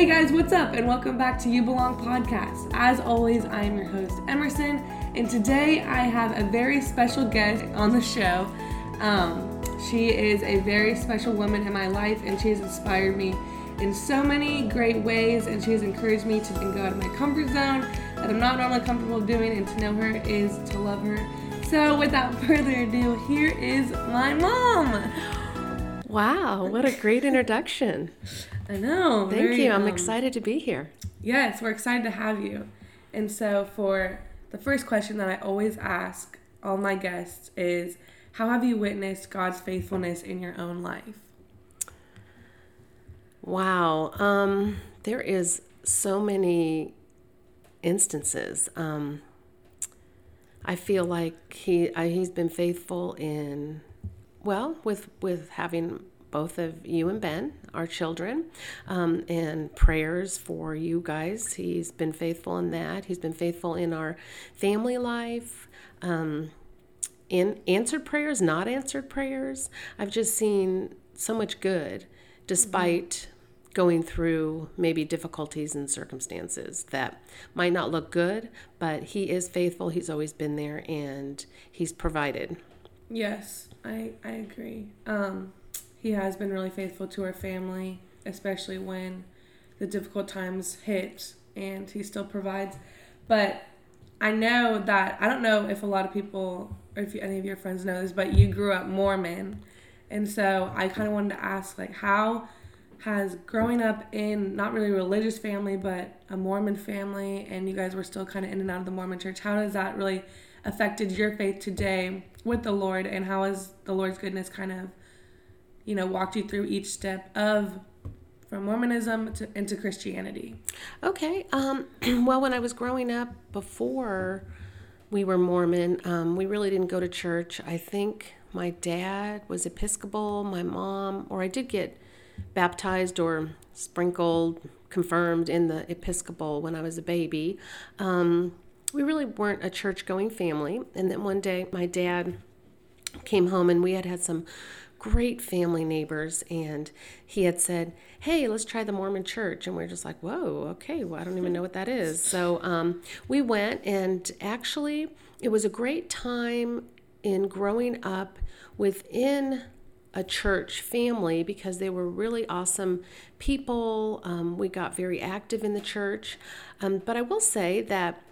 Hey guys, what's up? And welcome back to You Belong podcast. As always, I am your host, Emerson, and today I have a very special guest on the show. Um, she is a very special woman in my life, and she has inspired me in so many great ways, and she has encouraged me to go out of my comfort zone that I'm not normally comfortable doing, and to know her is to love her. So, without further ado, here is my mom. Wow, what a great introduction. I know. Thank very, you. I'm um, excited to be here. Yes, we're excited to have you. And so, for the first question that I always ask all my guests is How have you witnessed God's faithfulness in your own life? Wow. Um, there is so many instances. Um, I feel like he I, he's been faithful in well with with having both of you and Ben, our children, um, and prayers for you guys. He's been faithful in that. He's been faithful in our family life. Um, in answered prayers, not answered prayers. I've just seen so much good despite going through maybe difficulties and circumstances that might not look good, but he is faithful. He's always been there and he's provided. Yes, I, I agree. Um, he has been really faithful to our family, especially when the difficult times hit, and he still provides. But I know that, I don't know if a lot of people, or if any of your friends know this, but you grew up Mormon. And so I kind of wanted to ask, like, how has growing up in not really a religious family, but a Mormon family, and you guys were still kind of in and out of the Mormon church, how does that really affected your faith today with the Lord, and how has the Lord's goodness kind of, you know, walked you through each step of from Mormonism to, into Christianity? Okay. Um, well, when I was growing up, before we were Mormon, um, we really didn't go to church. I think my dad was Episcopal, my mom, or I did get baptized or sprinkled, confirmed in the Episcopal when I was a baby. Um, we really weren't a church going family. And then one day, my dad came home and we had had some great family neighbors. And he had said hey let's try the mormon church. And we are just like whoa okay. Well i don't even know what that is. So um, we went and actually it was a great time in growing up within a church family because they were really awesome people. Um, we got very active in the church. Um, but i will say that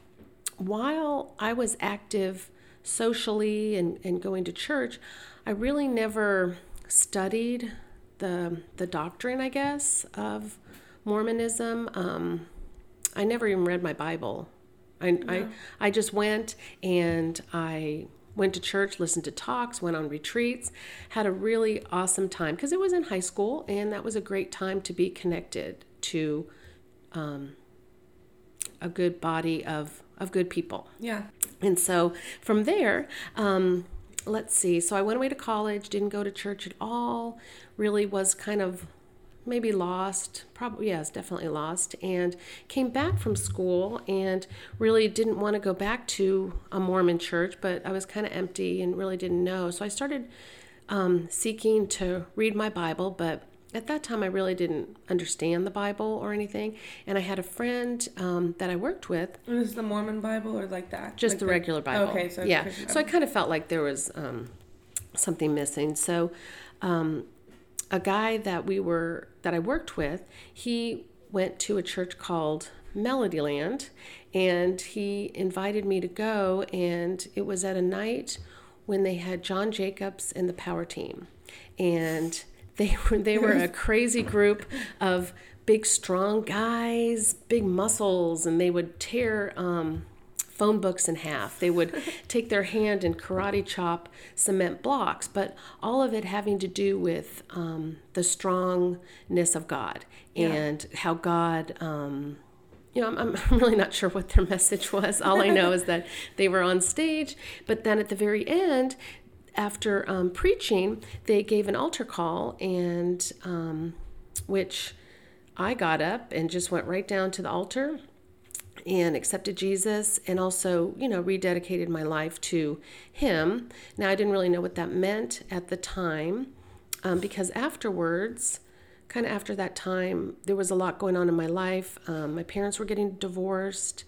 while i was active socially and, and going to church, I really never studied the the doctrine, I guess, of Mormonism. Um, I never even read my Bible. I, yeah. I I just went and I went to church, listened to talks, went on retreats, had a really awesome time because it was in high school and that was a great time to be connected to um, a good body of of good people. Yeah. And so from there, um, let's see. So I went away to college, didn't go to church at all, really was kind of maybe lost, probably, yes, definitely lost, and came back from school and really didn't want to go back to a Mormon church, but I was kind of empty and really didn't know. So I started um, seeking to read my Bible, but at that time, I really didn't understand the Bible or anything. And I had a friend um, that I worked with. And this is the Mormon Bible or like that? Just like the, the regular Bible. Okay, so yeah. So I kind of felt like there was um, something missing. So um, a guy that we were that I worked with, he went to a church called Melodyland, and he invited me to go. And it was at a night when they had John Jacobs and the Power Team, and they were they were a crazy group of big strong guys, big muscles, and they would tear um, phone books in half. They would take their hand and karate chop cement blocks, but all of it having to do with um, the strongness of God yeah. and how God. Um, you know, I'm, I'm really not sure what their message was. All I know is that they were on stage, but then at the very end, after um, preaching, they gave an altar call, and um, which I got up and just went right down to the altar and accepted Jesus and also, you know, rededicated my life to Him. Now, I didn't really know what that meant at the time um, because afterwards, kind of after that time, there was a lot going on in my life. Um, my parents were getting divorced.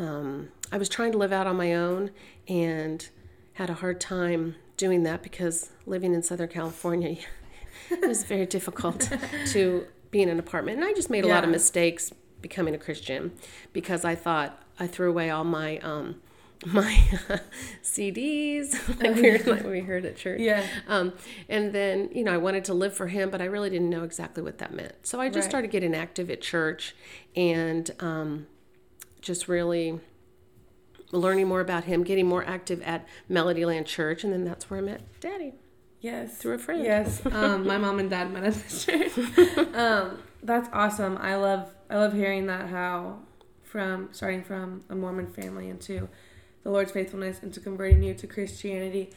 Um, I was trying to live out on my own and had a hard time doing that because living in Southern California it was very difficult to be in an apartment. And I just made a lot of mistakes becoming a Christian because I thought I threw away all my um, my CDs like we, were, like we heard at church. Yeah. Um, and then, you know, I wanted to live for him, but I really didn't know exactly what that meant. So I just Right. started getting active at church and um, just really learning more about him, getting more active at Melodyland Church. And then that's where I met Daddy. Yes. Through a friend. Yes. Um, my mom and dad met at this church. um, that's awesome. I love I love hearing that how from starting from a Mormon family into the Lord's faithfulness into converting you to Christianity,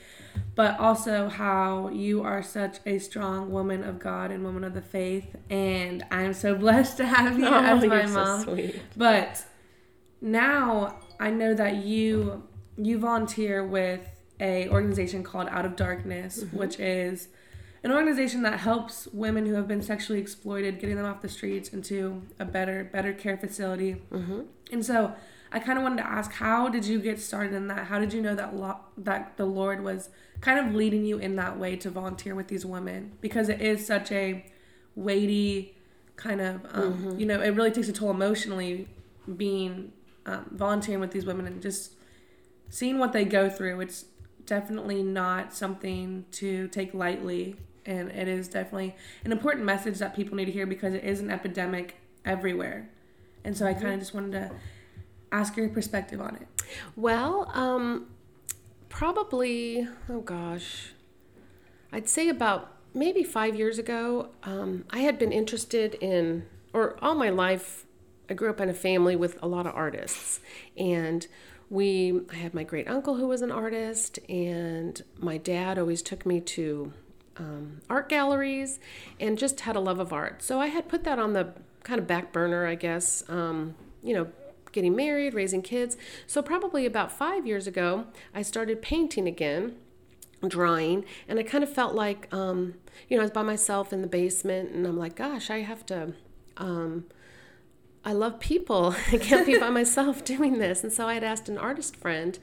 but also how you are such a strong woman of God and woman of the faith. And I'm so blessed to have you as Oh, my you're so mom. sweet. But now I know that you you volunteer with a organization called Out of Darkness, which is an organization that helps women who have been sexually exploited, getting them off the streets into a better better care facility. Mm-hmm. And so I kind of wanted to ask, how did you get started in that? How did you know that lo- that the Lord was kind of leading you in that way to volunteer with these women? Because it is such a weighty kind of, um, you know, it really takes a toll emotionally being um, volunteering with these women and just seeing what they go through. It's definitely not something to take lightly, and it is definitely an important message that people need to hear because it is an epidemic everywhere. And so I kind of just wanted to ask your perspective on it. Well, um, probably, oh gosh, I'd say about maybe five years ago, um, I had been interested in, or all my life, I grew up in a family with a lot of artists. And we, I had my great uncle who was an artist, and my dad always took me to um, art galleries and just had a love of art. So I had put that on the kind of back burner, I guess. Um, you know, getting married, raising kids. So, probably about five years ago, I started painting again, drawing, and I kind of felt like, um, you know, I was by myself in the basement, and I'm like, gosh, I have to. Um, I love people. I can't be by myself doing this. And so I had asked an artist friend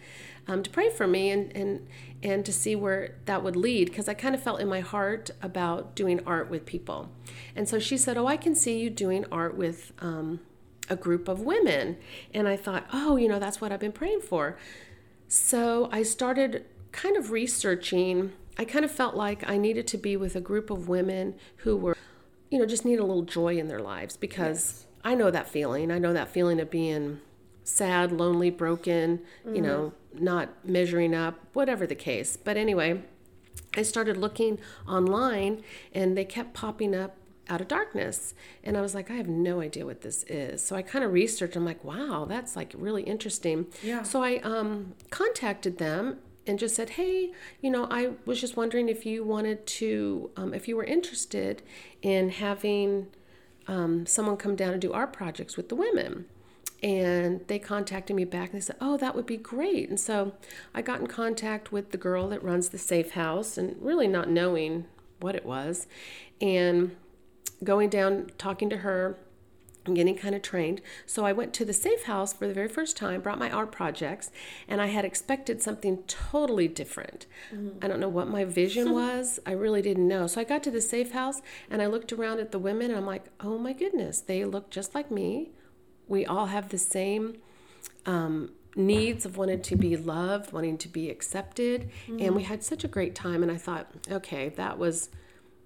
um, to pray for me and, and, and to see where that would lead because I kind of felt in my heart about doing art with people. And so she said, Oh, I can see you doing art with um, a group of women. And I thought, Oh, you know, that's what I've been praying for. So I started kind of researching. I kind of felt like I needed to be with a group of women who were, you know, just need a little joy in their lives because I know that feeling. I know that feeling of being sad, lonely, broken, you know, not measuring up, whatever the case. But anyway, I started looking online and they kept popping up out of darkness. And I was like, I have no idea what this is. So I kind of researched. I'm like, wow, that's like really interesting. Yeah. So I um, contacted them and just said, hey, you know, I was just wondering if you wanted to, um, if you were interested in having um, someone come down and do art projects with the women. And they contacted me back and they said, Oh, that would be great. And so I got in contact with the girl that runs the safe house and really not knowing what it was. And going down, talking to her, and getting kind of trained. So I went to the safe house for the very first time, brought my art projects, and I had expected something totally different. I don't know what my vision was. I really didn't know. So I got to the safe house and I looked around at the women and I'm like, oh my goodness, they look just like me. We all have the same um, needs of wanting to be loved, wanting to be accepted. And we had such a great time. And I thought, okay, that was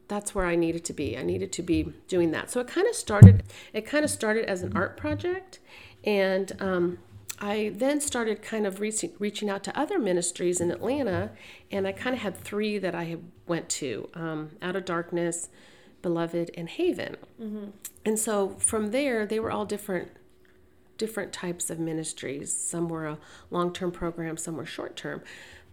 that's where I needed to be. I needed to be doing that. So it kind of started. It kind of started as an art project, and um, I then started kind of reaching reaching out to other ministries in Atlanta, and I kind of had three that I had went to: um, Out of Darkness, Beloved, and Haven. And so from there, they were all different different types of ministries. Some were a long term program, some were short term.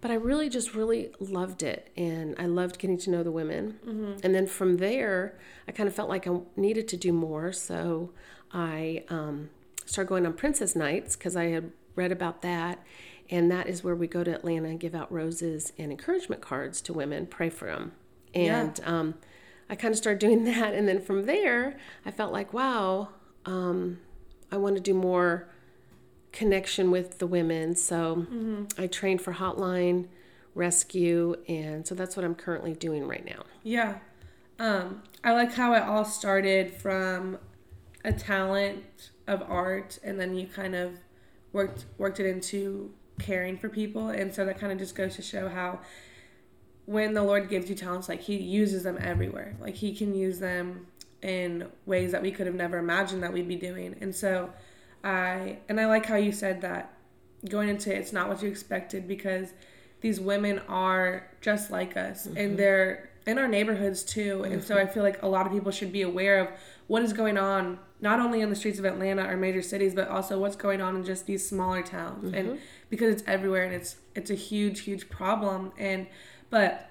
But I really just really loved it. And I loved getting to know the women. And then from there, I kind of felt like I needed to do more. So I um, started going on Princess Nights because I had read about that. And that is where we go to Atlanta and give out roses and encouragement cards to women, pray for them. And um, I kind of started doing that. And then from there, I felt like, wow, um, I want to do more connection with the women. So mm-hmm. I trained for Hotline Rescue. And so that's what I'm currently doing right now. Yeah. Um, I like how it all started from a talent of art and then you kind of worked worked it into caring for people and so that kind of just goes to show how when the lord gives you talents like he uses them everywhere like he can use them in ways that we could have never imagined that we'd be doing and so i and i like how you said that going into it's not what you expected because these women are just like us mm-hmm. and they're in our neighborhoods too mm-hmm. and so i feel like a lot of people should be aware of what is going on not only in the streets of Atlanta or major cities, but also what's going on in just these smaller towns. Mm-hmm. And because it's everywhere and it's it's a huge, huge problem. And but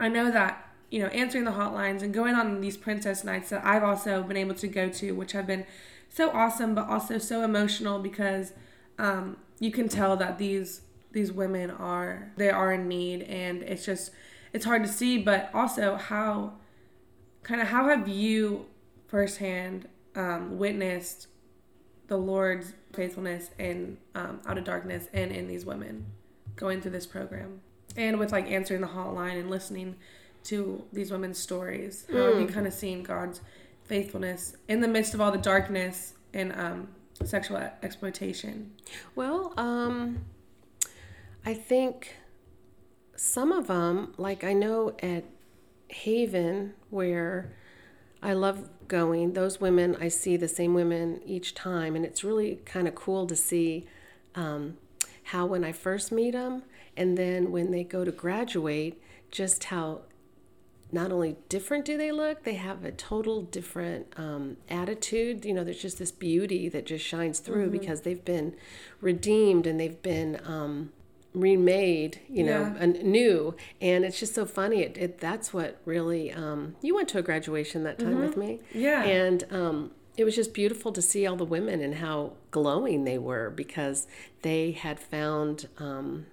I know that you know answering the hotlines and going on these princess nights that I've also been able to go to, which have been so awesome, but also so emotional because um, you can tell that these these women are they are in need, and it's just it's hard to see. But also how kind of how have you firsthand um, witnessed the Lord's faithfulness in um, out of darkness and in these women going through this program, and with like answering the hotline and listening to these women's stories. How have you mm. kind of seen God's faithfulness in the midst of all the darkness and um, sexual exploitation? Well, um, I think some of them, like I know at Haven, where I love going. Those women, I see the same women each time, and it's really kind of cool to see um, how when I first meet them, and then when they go to graduate, just how not only different do they look, they have a total different um, attitude. You know, there's just this beauty that just shines through mm-hmm. because they've been redeemed and they've been um, remade, you know, yeah. new. And it's just so funny. It, it that's what really. Um, you went to a graduation that time mm-hmm. with me, yeah, and um, it was just beautiful to see all the women and how glowing they were because they had found. Um,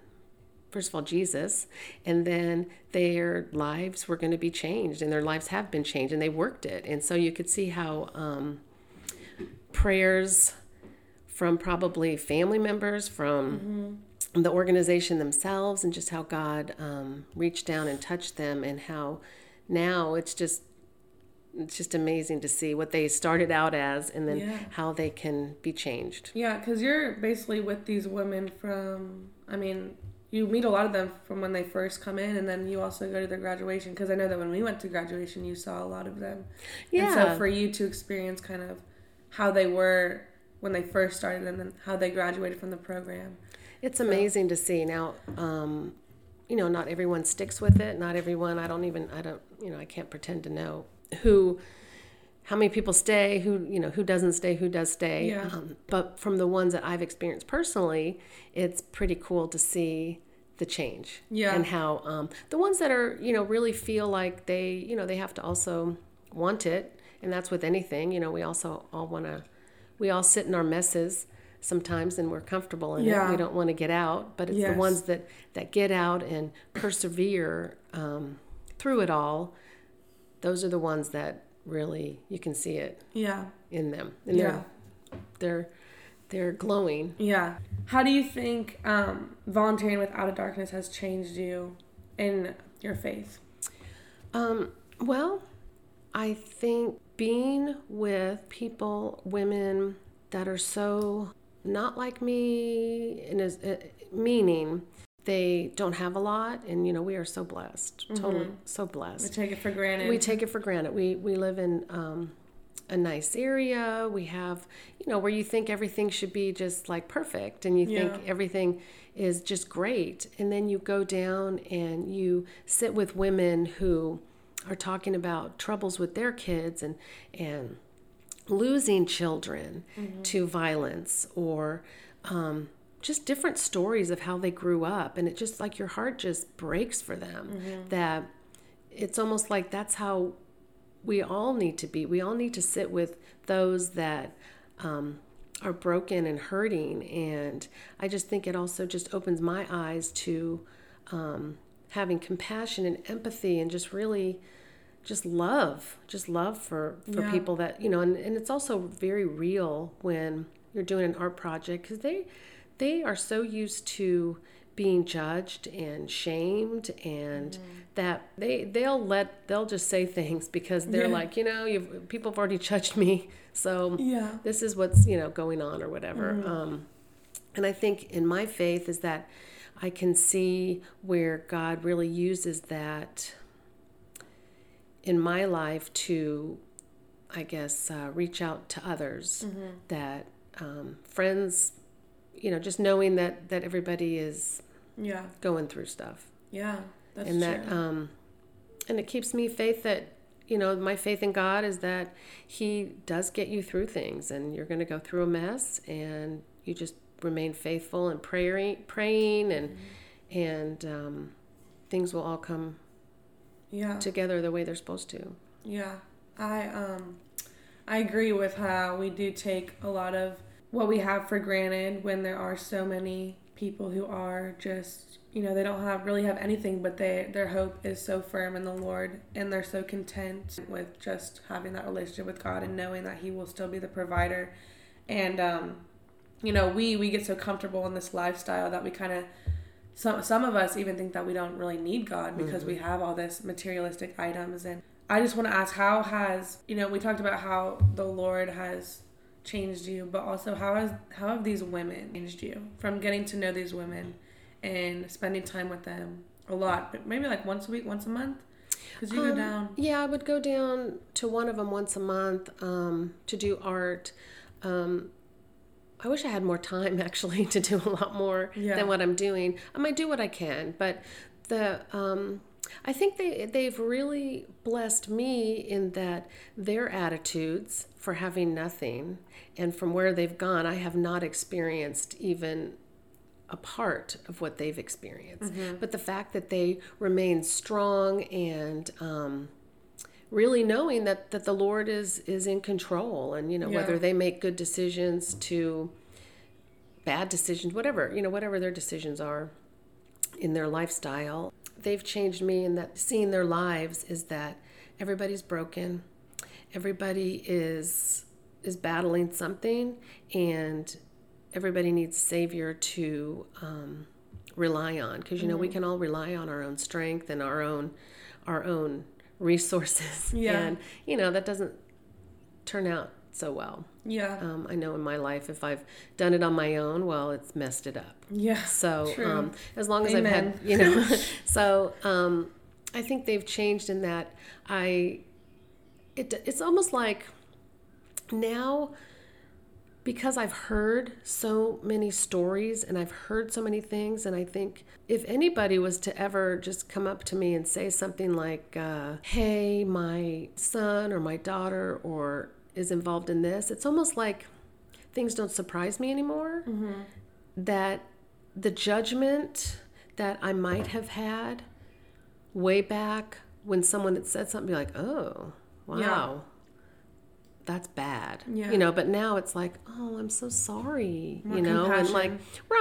first of all, Jesus, and then their lives were going to be changed, and their lives have been changed, and they worked it. And so you could see how um, prayers from probably family members, from mm-hmm the organization themselves and just how God um, reached down and touched them and how now it's just it's just amazing to see what they started out as and then yeah. how they can be changed. Yeah, because you're basically with these women from, I mean, you meet a lot of them from when they first come in and then you also go to their graduation because I know that when we went to graduation, you saw a lot of them. Yeah. And so for you to experience kind of how they were when they first started and then how they graduated from the program it's amazing to see now. Um, you know, not everyone sticks with it. Not everyone. I don't even. I don't. You know, I can't pretend to know who, how many people stay. Who you know who doesn't stay. Who does stay. Yeah. Um, but from the ones that I've experienced personally, it's pretty cool to see the change. Yeah. And how um, the ones that are you know really feel like they you know they have to also want it, and that's with anything. You know, we also all want to. We all sit in our messes sometimes and we're comfortable in yeah. it. We don't want to get out, but it's yes. the ones that, that get out and persevere um, through it all. Those are the ones that really you can see it. Yeah. In them, and yeah. they're they're they're glowing. Yeah. How do you think um, volunteering with Out of Darkness has changed you in your faith? Um, well, I think being with people, women that are so not like me in as uh, meaning they don't have a lot and you know we are so blessed. Mm-hmm. totally so blessed. We take it for granted. We take it for granted. We we live in um, a nice area. We have you know where you think everything should be just like perfect and you think everything is just great and then you go down and you sit with women who are talking about troubles with their kids and and losing children mm-hmm. to violence or um, just different stories of how they grew up and it just like your heart just breaks for them mm-hmm. that it's almost like that's how we all need to be we all need to sit with those that um, are broken and hurting and i just think it also just opens my eyes to um, having compassion and empathy and just really just love, just love for for Yeah. people that you know, and, and it's also very real when you're doing an art project because they they are so used to being judged and shamed and Mm. that they they'll let they'll just say things because they're Yeah. like you know you've people have already judged me so Yeah. this is what's you know going on or whatever Mm-hmm. um, and i think in my faith is that i can see where god really uses that in my life to i guess uh, reach out to others Mm-hmm. that um, friends you know just knowing that that everybody is Yeah. going through stuff Yeah. That's and true. that um and it keeps me faith that you know my faith in god is that he does get you through things and you're going to go through a mess and you just remain faithful and praying praying and Mm-hmm. and um, things will all come yeah. together the way they're supposed to Yeah, I um, I agree with how we do take a lot of what we have for granted when there are so many people who are just you know they don't have really have anything but they their hope is so firm in the Lord and they're so content with just having that relationship with God and knowing that He will still be the provider. And um, you know we we get so comfortable in this lifestyle that we kind of some some of us even think that we don't really need God because we have all this materialistic items. And I just want to ask how has you know we talked about how the Lord has changed you but also how has how have these women changed you from getting to know these women and spending time with them a lot but maybe like once a week once a month because you go Um, down Yeah, I would go down to one of them once a month um, to do art. Um, I wish I had more time actually to do a lot more Yeah. than what I'm doing. I might do what I can, but the um, I think they they've really blessed me in that their attitudes for having nothing and from where they've gone, I have not experienced even a part of what they've experienced. But the fact that they remain strong and um, really knowing that, that the Lord is is in control, and you know Yeah. whether they make good decisions to bad decisions, whatever you know, whatever their decisions are in their lifestyle, they've changed me. And that seeing their lives is that everybody's broken, everybody is is battling something, and everybody needs savior to um, rely on because you know we can all rely on our own strength and our own our own resources Yeah. and you know that doesn't turn out so well. Yeah. Um, i know in my life if i've done it on my own well it's messed it up. Yeah so um, as long as i've had you know so um, i think they've changed in that i it, it's almost like now because I've heard so many stories and I've heard so many things, and I think if anybody was to ever just come up to me and say something like, uh, "Hey, my son or my daughter or is involved in this," it's almost like things don't surprise me anymore. That the judgment that I might have had way back when someone had said something, be like, "Oh, wow." that's bad Yeah. you know but now it's like oh i'm so sorry More you know and like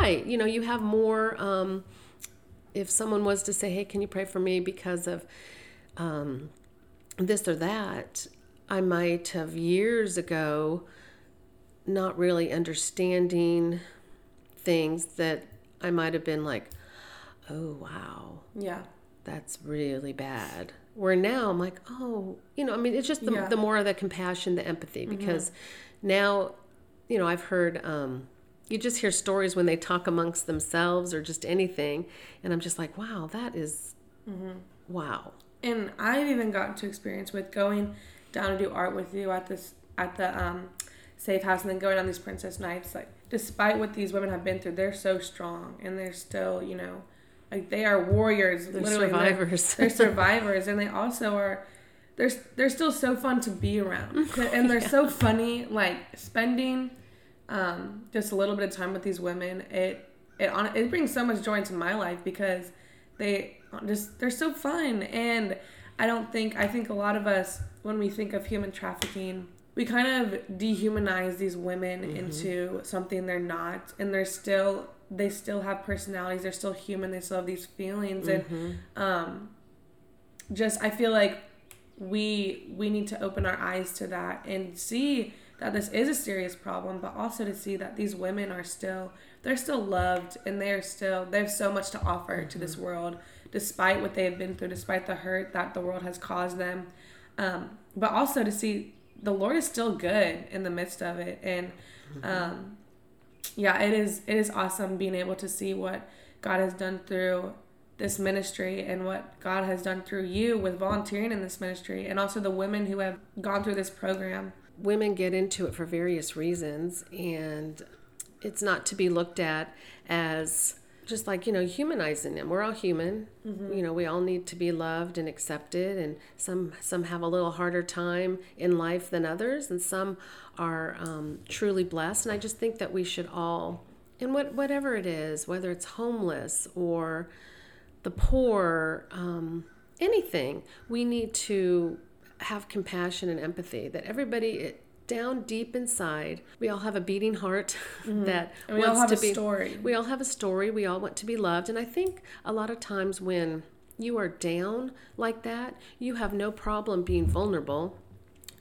right you know you have more um if someone was to say hey can you pray for me because of um this or that i might have years ago not really understanding things that i might have been like oh wow yeah that's really bad. Where now I'm like, oh, you know, I mean, it's just the, Yeah. Mm-hmm. the more of the compassion, the empathy, because now, you know, I've heard, um, you just hear stories when they talk amongst themselves or just anything. And I'm just like, wow, that is, Mm-hmm. wow. and I've even gotten to experience with going down to do art with you at this at the um, safe house, and then going on these princess nights. Like, despite what these women have been through, they're so strong, and they're still, you know, like they are warriors. They're literally, survivors. They're, survivors, and they also are. They're they're still so fun to be around, and they're so funny. Like spending um, just a little bit of time with these women, it it on it brings so much joy into my life because they just they're so fun and i don't think i think a lot of us when we think of human trafficking we kind of dehumanize these women into something they're not. And they're still they still have personalities. They're still human. They still have these feelings. And um just i feel like we we need to open our eyes to that and see that this is a serious problem, but also to see that these women are still they're still loved and they're still there's so much to offer mm-hmm. to this mm-hmm. world despite what they have been through, despite the hurt that the world has caused them. Um, but also to see the Lord is still good in the midst of it. And um, yeah, it is it is awesome being able to see what God has done through this ministry and what God has done through you with volunteering in this ministry and also the women who have gone through this program. Women get into it for various reasons and it's not to be looked at as just like you know humanizing them. We're all human. Mm-hmm. you know we all need to be loved and accepted and some some have a little harder time in life than others and some are um, truly blessed. And i just think that we should all and what whatever it is whether it's homeless or the poor um, anything we need to have compassion and empathy that everybody down deep inside, we all have a beating heart mm-hmm. that and we wants all have to a be, story. We all have a story. We all want to be loved. And I think a lot of times when you are down like that, you have no problem being vulnerable.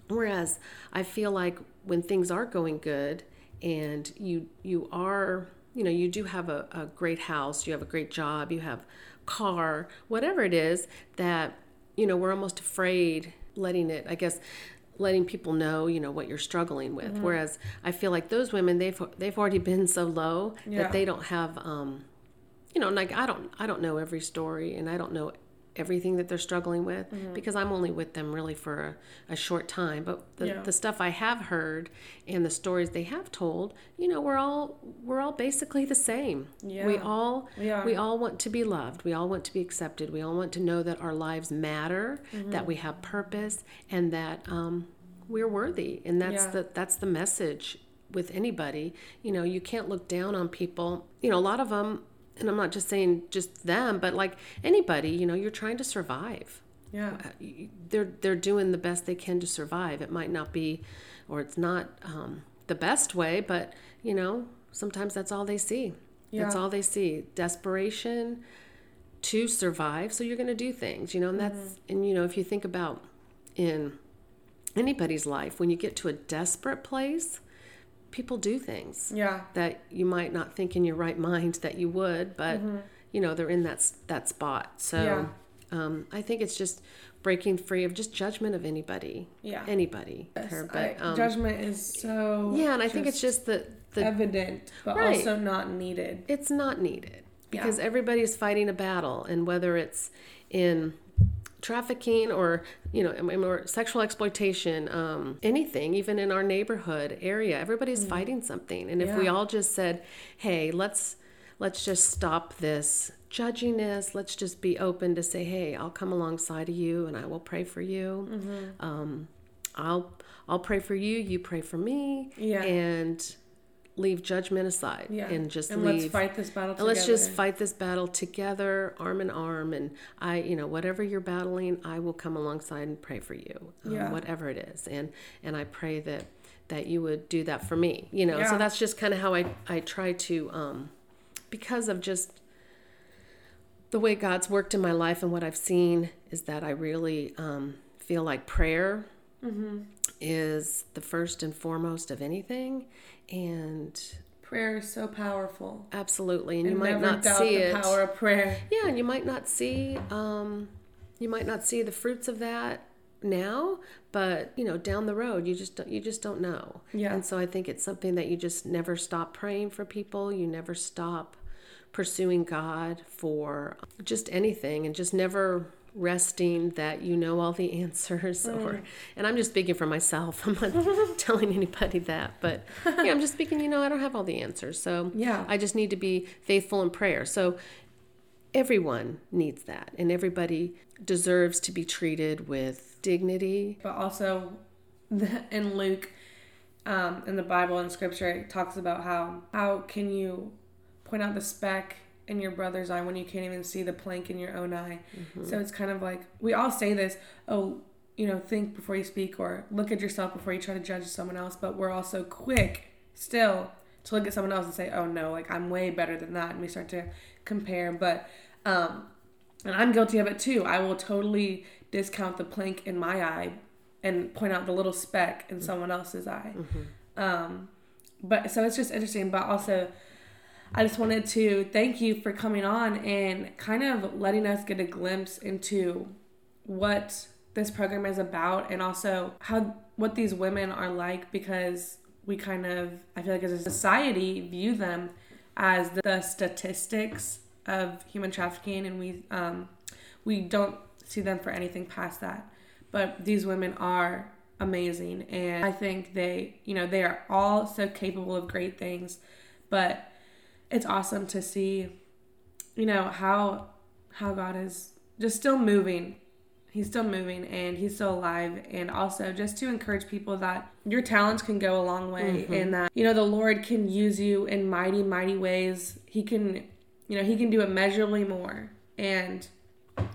Whereas I feel like when things are going good and you you are you know you do have a, a great house you have a great job you have car whatever it is that you know we're almost afraid letting it i guess letting people know you know what you're struggling with mm-hmm. whereas i feel like those women they've they've already been so low yeah. that they don't have um you know like i don't i don't know every story and i don't know everything that they're struggling with mm-hmm. because I'm only with them really for a, a short time. But the, yeah. the stuff I have heard and the stories they have told, you know, we're all we're all basically the same. Yeah. We all we, we all want to be loved. We all want to be accepted. We all want to know that our lives matter, mm-hmm. that we have purpose, and that um, we're worthy. And that's yeah. the that's the message with anybody. You know, you can't look down on people. You know, a lot of them and I'm not just saying just them, but like anybody, you know, you're trying to survive. Yeah. Uh, they're they're doing the best they can to survive. It might not be or it's not um, the best way, but you know, sometimes that's all they see. Yeah. That's all they see. Desperation to survive. So you're going to do things, you know, and that's mm-hmm. and you know, if you think about in anybody's life when you get to a desperate place, people do things yeah that you might not think in your right mind that you would but mm-hmm. you know they're in that that spot so yeah. um, i think it's just breaking free of just judgment of anybody yeah anybody yes, her, but um, judgment is so yeah and i think it's just the, the evident but right. also not needed it's not needed because yeah. everybody's fighting a battle and whether it's in trafficking or you know or sexual exploitation um, anything even in our neighborhood area everybody's mm-hmm. fighting something and if yeah. we all just said hey let's let's just stop this judginess let's just be open to say hey i'll come alongside of you and i will pray for you mm-hmm. um, i'll i'll pray for you you pray for me yeah and leave judgment aside yeah. and just and leave. let's fight this battle together. let's just fight this battle together arm in arm and i you know whatever you're battling i will come alongside and pray for you um, yeah. whatever it is and and i pray that that you would do that for me you know yeah. so that's just kind of how i i try to um because of just the way god's worked in my life and what i've seen is that i really um feel like prayer mm-hmm. Is the first and foremost of anything and prayer is so powerful. Absolutely, and, and you might not see the it. Power of prayer. Yeah, and you might not see um, you might not see the fruits of that now, but you know, down the road, you just don't, you just don't know. Yeah. And so I think it's something that you just never stop praying for people. You never stop pursuing God for just anything, and just never resting that you know all the answers mm. or and i'm just speaking for myself. I'm not telling anybody that but yeah i'm just speaking you know i don't have all the answers so yeah. I just need to be faithful in prayer. So everyone needs that and everybody deserves to be treated with dignity. But also in luke um, in the bible and scripture it talks about how how can you point out the speck in your brother's eye when you can't even see the plank in your own eye. Mm-hmm. So it's kind of like we all say this, oh, you know, think before you speak or look at yourself before you try to judge someone else, but we're also quick still to look at someone else and say, "Oh no, like I'm way better than that." And we start to compare, but um and I'm guilty of it too. I will totally discount the plank in my eye and point out the little speck in someone else's eye. Um, but so it's just interesting, but also I just wanted to thank you for coming on and kind of letting us get a glimpse into what this program is about and also how what these women are like because we kind of I feel like as a society view them as the statistics of human trafficking and we um, we don't see them for anything past that. But these women are amazing and I think they you know they are all so capable of great things. But it's awesome to see you know how how God is just still moving. He's still moving and he's still alive. And also just to encourage people that your talents can go a long way Mm-hmm. and that you know the lord can use you in mighty mighty ways. He can you know he can do immeasurably more. And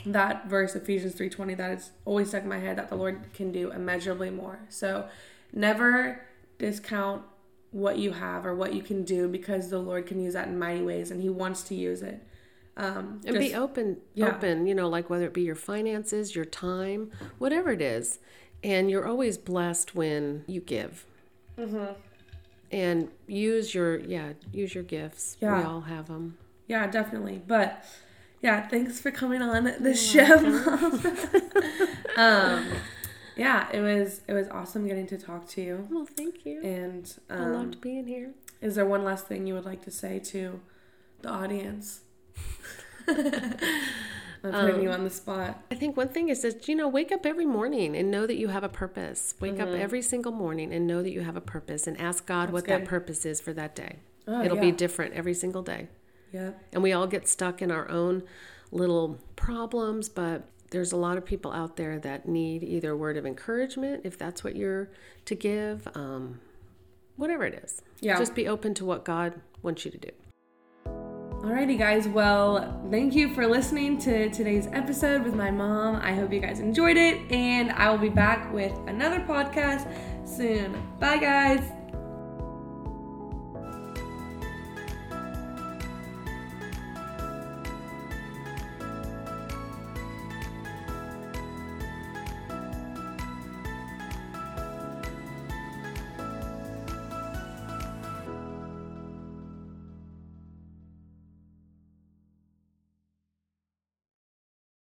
that verse ephesians 3.20 that is always stuck in my head that the lord can do immeasurably more. So never discount what you have or what you can do because the lord can use that in mighty ways and he wants to use it um And be open, yeah. open, you know, like whether it be your finances, your time, whatever it is. And you're always blessed when you give. Mm-hmm. And use your, yeah, use your gifts. We all have them. Yeah, definitely. But yeah, thanks for coming on the show. Um, yeah, it was it was awesome getting to talk to you. Well, thank you. And I um, loved being here. is there one last thing you would like to say to the audience? I'm putting Um, you on the spot. I think one thing is that, you know, wake up every morning and know that you have a purpose. Wake up every single morning and know that you have a purpose and ask God what good. that purpose is for that day. Oh, It'll yeah. be different every single day. Yeah. And we all get stuck in our own little problems, but there's a lot of people out there that need either a word of encouragement, if that's what you're to give, um, whatever it is. Yeah. Just be open to what God wants you to do. Alrighty, guys. Well, thank you for listening to today's episode with my mom. I hope you guys enjoyed it, and I will be back with another podcast soon. Bye, guys.